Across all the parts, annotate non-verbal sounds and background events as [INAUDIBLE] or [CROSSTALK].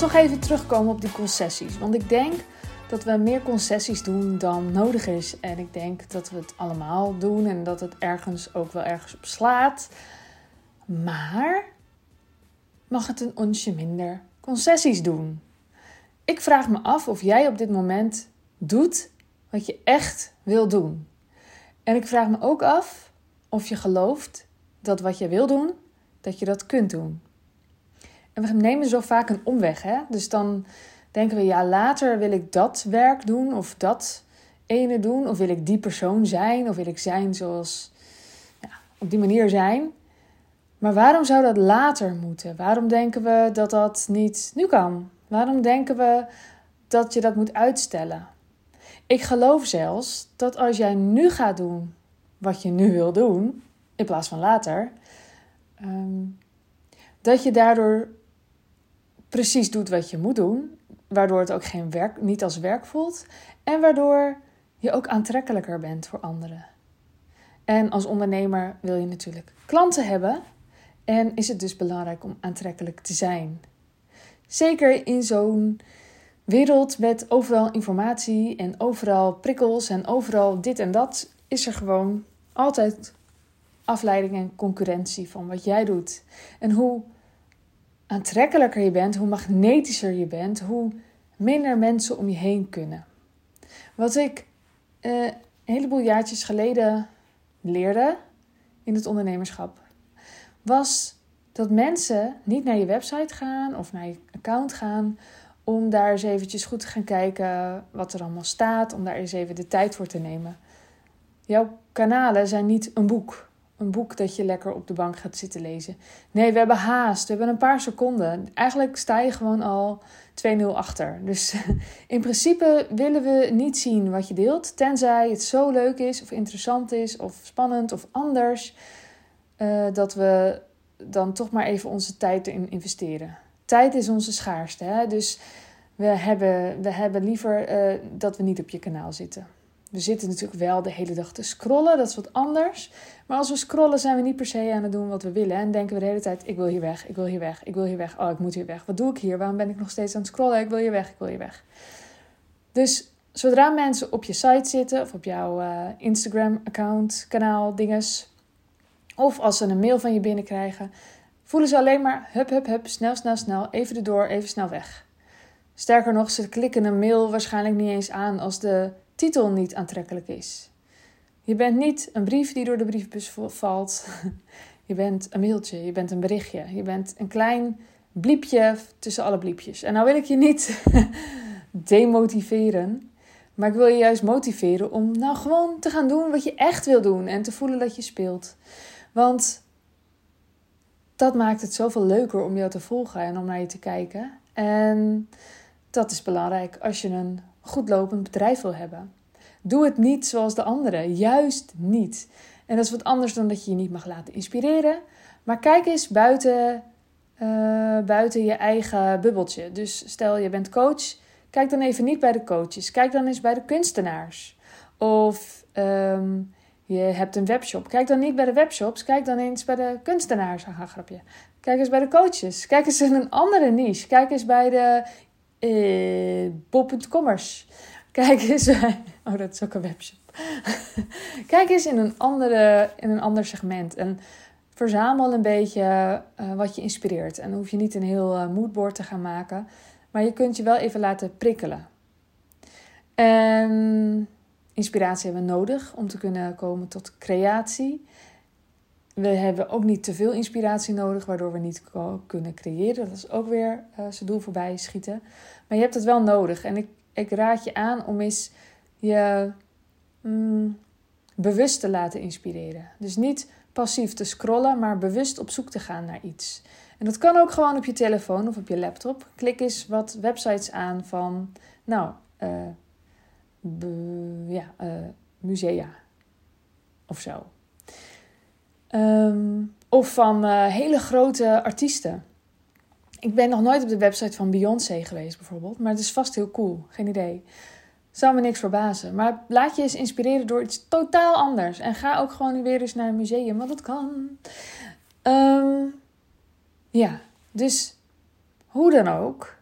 wil toch even terugkomen op die concessies. Want ik denk dat we meer concessies doen dan nodig is. En ik denk dat we het allemaal doen en dat het ergens ook wel ergens op slaat. Maar mag het een onsje minder concessies doen? Ik vraag me af of jij op dit moment doet wat je echt wil doen. En ik vraag me ook af of je gelooft dat wat je wil doen, dat je dat kunt doen. En we nemen zo vaak een omweg. Hè? Dus dan denken we, ja, later wil ik dat werk doen of dat ene doen. Of wil ik die persoon zijn of wil ik zijn zoals, ja, op die manier zijn. Maar waarom zou dat later moeten? Waarom denken we dat dat niet nu kan? Waarom denken we dat je dat moet uitstellen? Ik geloof zelfs dat als jij nu gaat doen wat je nu wil doen, in plaats van later, ehm, dat je daardoor precies doet wat je moet doen, waardoor het ook geen werk, niet als werk voelt en waardoor je ook aantrekkelijker bent voor anderen. En als ondernemer wil je natuurlijk klanten hebben en is het dus belangrijk om aantrekkelijk te zijn. Zeker in zo'n wereld met overal informatie en overal prikkels en overal dit en dat, is er gewoon altijd afleiding en concurrentie van wat jij doet. En hoe aantrekkelijker je bent, hoe magnetischer je bent, hoe minder mensen om je heen kunnen. Wat ik eh, een heleboel jaartjes geleden leerde in het ondernemerschap, was dat mensen niet naar je website gaan of naar je account gaan om daar eens eventjes goed te gaan kijken wat er allemaal staat, om daar eens even de tijd voor te nemen. Jouw kanalen zijn niet een boek een boek dat je lekker op de bank gaat zitten lezen. Nee, we hebben haast. We hebben een paar seconden. Eigenlijk sta je gewoon al 2-0 achter. Dus [LAUGHS] in principe willen we niet zien wat je deelt. Tenzij het zo leuk is, of interessant is, of spannend, of anders. Uh, dat we dan toch maar even onze tijd erin investeren. Tijd is onze schaarste. Hè? Dus we hebben, we hebben liever uh, dat we niet op je kanaal zitten. We zitten natuurlijk wel de hele dag te scrollen, dat is wat anders. Maar als we scrollen zijn we niet per se aan het doen wat we willen. En denken we de hele tijd, ik wil hier weg, ik wil hier weg, ik wil hier weg. Oh, ik moet hier weg. Wat doe ik hier? Waarom ben ik nog steeds aan het scrollen? Ik wil hier weg, ik wil hier weg. Dus zodra mensen op je site zitten of op jouw uh, Instagram-account, kanaal, dinges... of als ze een mail van je binnenkrijgen... voelen ze alleen maar hup, hup, hup, snel, snel, snel, even erdoor, even snel weg. Sterker nog, ze klikken een mail waarschijnlijk niet eens aan als de titel niet aantrekkelijk is. Je bent niet een brief die door de brievenbus valt. [LAUGHS] Je bent een mailtje, je bent een berichtje. Je bent een klein bliepje tussen alle bliepjes. En nou wil ik je niet [LAUGHS] demotiveren. Maar ik wil je juist motiveren om nou gewoon te gaan doen wat je echt wil doen. En te voelen dat je speelt. Want dat maakt het zoveel leuker om jou te volgen en om naar je te kijken. En dat is belangrijk als je een goed lopend bedrijf wil hebben. Doe het niet zoals de anderen, juist niet. En dat is wat anders dan dat je je niet mag laten inspireren. Maar kijk eens buiten, uh, buiten je eigen bubbeltje. Dus stel je bent coach, kijk dan even niet bij de coaches. Kijk dan eens bij de kunstenaars. Of um, je hebt een webshop. Kijk dan niet bij de webshops, kijk dan eens bij de kunstenaars. Haha, grapje. Kijk eens bij de coaches. Kijk eens in een andere niche. Kijk eens bij de uh, bol.commers. Kijk eens [LAUGHS] Oh, dat is ook een webshop. [LAUGHS] Kijk eens in een, andere, in een ander segment. En verzamel een beetje uh, wat je inspireert. En dan hoef je niet een heel uh, moodboard te gaan maken. Maar je kunt je wel even laten prikkelen. En inspiratie hebben we nodig om te kunnen komen tot creatie. We hebben ook niet te veel inspiratie nodig, waardoor we niet kunnen creëren. Dat is ook weer uh, zijn doel voorbij schieten. Maar je hebt het wel nodig. En ik, ik raad je aan om eens je mm, bewust te laten inspireren. Dus niet passief te scrollen, maar bewust op zoek te gaan naar iets. En dat kan ook gewoon op je telefoon of op je laptop. Klik eens wat websites aan van, nou, uh, ja, uh, musea of zo. Um, of van uh, hele grote artiesten. Ik ben nog nooit op de website van Beyoncé geweest, bijvoorbeeld. Maar het is vast heel cool. Geen idee. Zou me niks verbazen. Maar laat je eens inspireren door iets totaal anders. En ga ook gewoon weer eens naar een museum, want dat kan. Um, ja, dus hoe dan ook.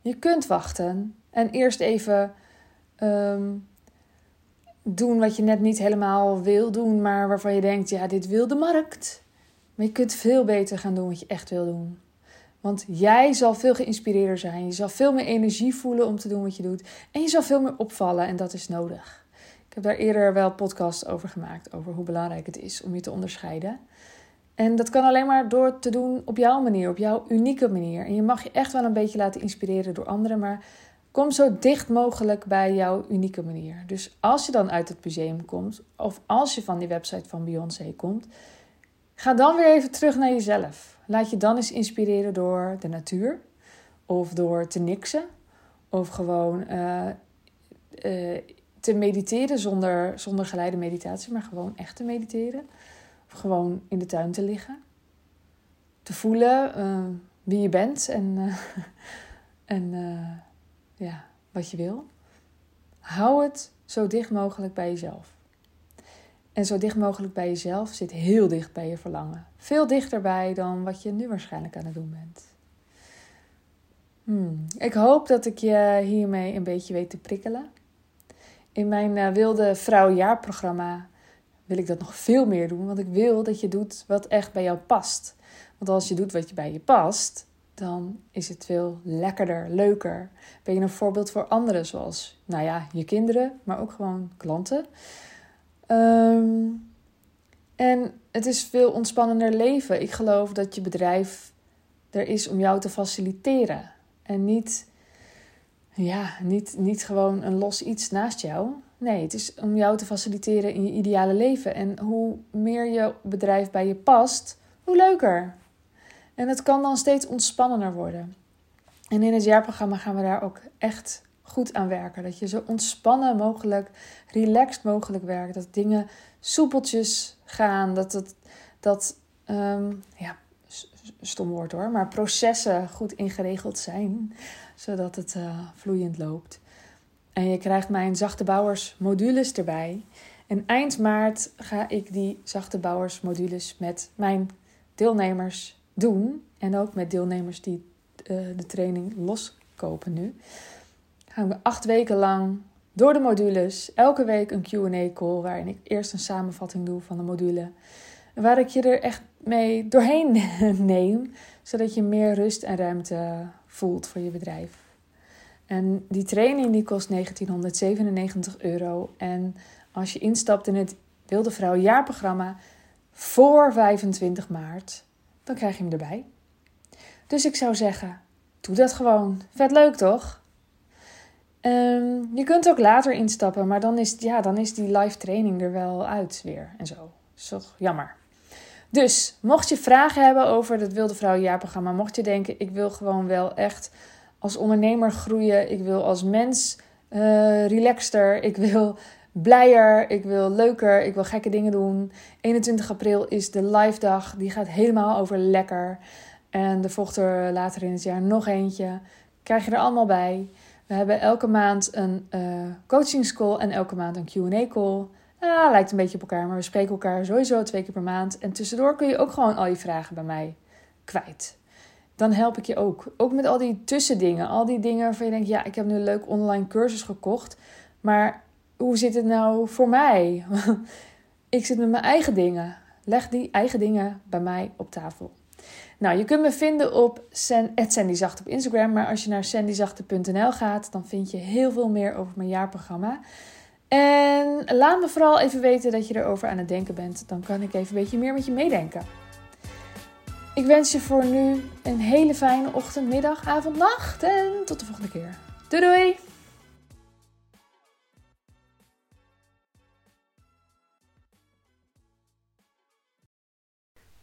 Je kunt wachten en eerst even ehm, doen wat je net niet helemaal wil doen, maar waarvan je denkt: ja, dit wil de markt. Maar je kunt veel beter gaan doen wat je echt wil doen. Want jij zal veel geïnspireerder zijn. Je zal veel meer energie voelen om te doen wat je doet. En je zal veel meer opvallen en dat is nodig. Ik heb daar eerder wel podcasts over gemaakt. Over hoe belangrijk het is om je te onderscheiden. En dat kan alleen maar door te doen op jouw manier, op jouw unieke manier. En je mag je echt wel een beetje laten inspireren door anderen. Maar kom zo dicht mogelijk bij jouw unieke manier. Dus als je dan uit het museum komt. Of als je van die website van Beyoncé komt. Ga dan weer even terug naar jezelf. Laat je dan eens inspireren door de natuur. Of door te niksen. Of gewoon uh, uh, te mediteren zonder, zonder geleide meditatie. Maar gewoon echt te mediteren. Of gewoon in de tuin te liggen. Te voelen uh, wie je bent. En, [LAUGHS] en ja, wat je wil. Hou het zo dicht mogelijk bij jezelf. En zo dicht mogelijk bij jezelf zit heel dicht bij je verlangen. Veel dichterbij dan wat je nu waarschijnlijk aan het doen bent. Hmm. Ik hoop dat ik je hiermee een beetje weet te prikkelen. In mijn uh, Wilde Vrouwjaarprogramma wil ik dat nog veel meer doen. Want ik wil dat je doet wat echt bij jou past. Want als je doet wat je bij je past, dan is het veel lekkerder, leuker. Ben je een voorbeeld voor anderen, zoals nou ja, je kinderen, maar ook gewoon klanten. Ehm, en het is veel ontspannender leven. Ik geloof dat je bedrijf er is om jou te faciliteren. En niet, ja, niet, niet gewoon een los iets naast jou. Nee, het is om jou te faciliteren in je ideale leven. En hoe meer je bedrijf bij je past, hoe leuker. En het kan dan steeds ontspannender worden. En in het jaarprogramma gaan we daar ook echt goed aan werken. Dat je zo ontspannen mogelijk, relaxed mogelijk werkt. Dat dingen soepeltjes gaan. Dat, het, dat um, ja, stom woord hoor, maar processen goed ingeregeld zijn. Zodat het uh, vloeiend loopt. En je krijgt mijn zachte bouwers modules erbij. En eind maart ga ik die zachte bouwers modules met mijn deelnemers doen. En ook met deelnemers die uh, de training loskopen nu gaan we acht weken lang door de modules. Elke week een QA-call waarin ik eerst een samenvatting doe van de module. Waar ik je er echt mee doorheen [LAUGHS] neem, zodat je meer rust en ruimte voelt voor je bedrijf. En die training die kost 1997 euro. En als je instapt in het Wilde Vrouw jaarprogramma voor 25 maart, dan krijg je hem erbij. Dus ik zou zeggen, doe dat gewoon. Vet leuk toch? Um, je kunt ook later instappen, maar dan is, ja, dan is die live training er wel uit weer en zo. Dat is toch jammer. Dus, mocht je vragen hebben over het Wilde Vrouwen jaarprogramma, mocht je denken, ik wil gewoon wel echt als ondernemer groeien, ik wil als mens uh, relaxter, ik wil blijer, ik wil leuker, ik wil gekke dingen doen. 21 april is de live dag, die gaat helemaal over lekker. En er volgt er later in het jaar nog eentje. Krijg je er allemaal bij. We hebben elke maand een uh, coachingscall en elke maand een QA-call. Ah, lijkt een beetje op elkaar, maar we spreken elkaar sowieso twee keer per maand. En tussendoor kun je ook gewoon al je vragen bij mij kwijt. Dan help ik je ook. Ook met al die tussendingen. Al die dingen waarvan je denkt, ja, ik heb nu een leuk online cursus gekocht. Maar hoe zit het nou voor mij? [LAUGHS] ik zit met mijn eigen dingen. Leg die eigen dingen bij mij op tafel. Nou, je kunt me vinden op @sandyzacht op Instagram. Maar als je naar sandyzachte.nl gaat, dan vind je heel veel meer over mijn jaarprogramma. En laat me vooral even weten dat je erover aan het denken bent. Dan kan ik even een beetje meer met je meedenken. Ik wens je voor nu een hele fijne ochtend, middag, avond, nacht. En tot de volgende keer. Doei doei!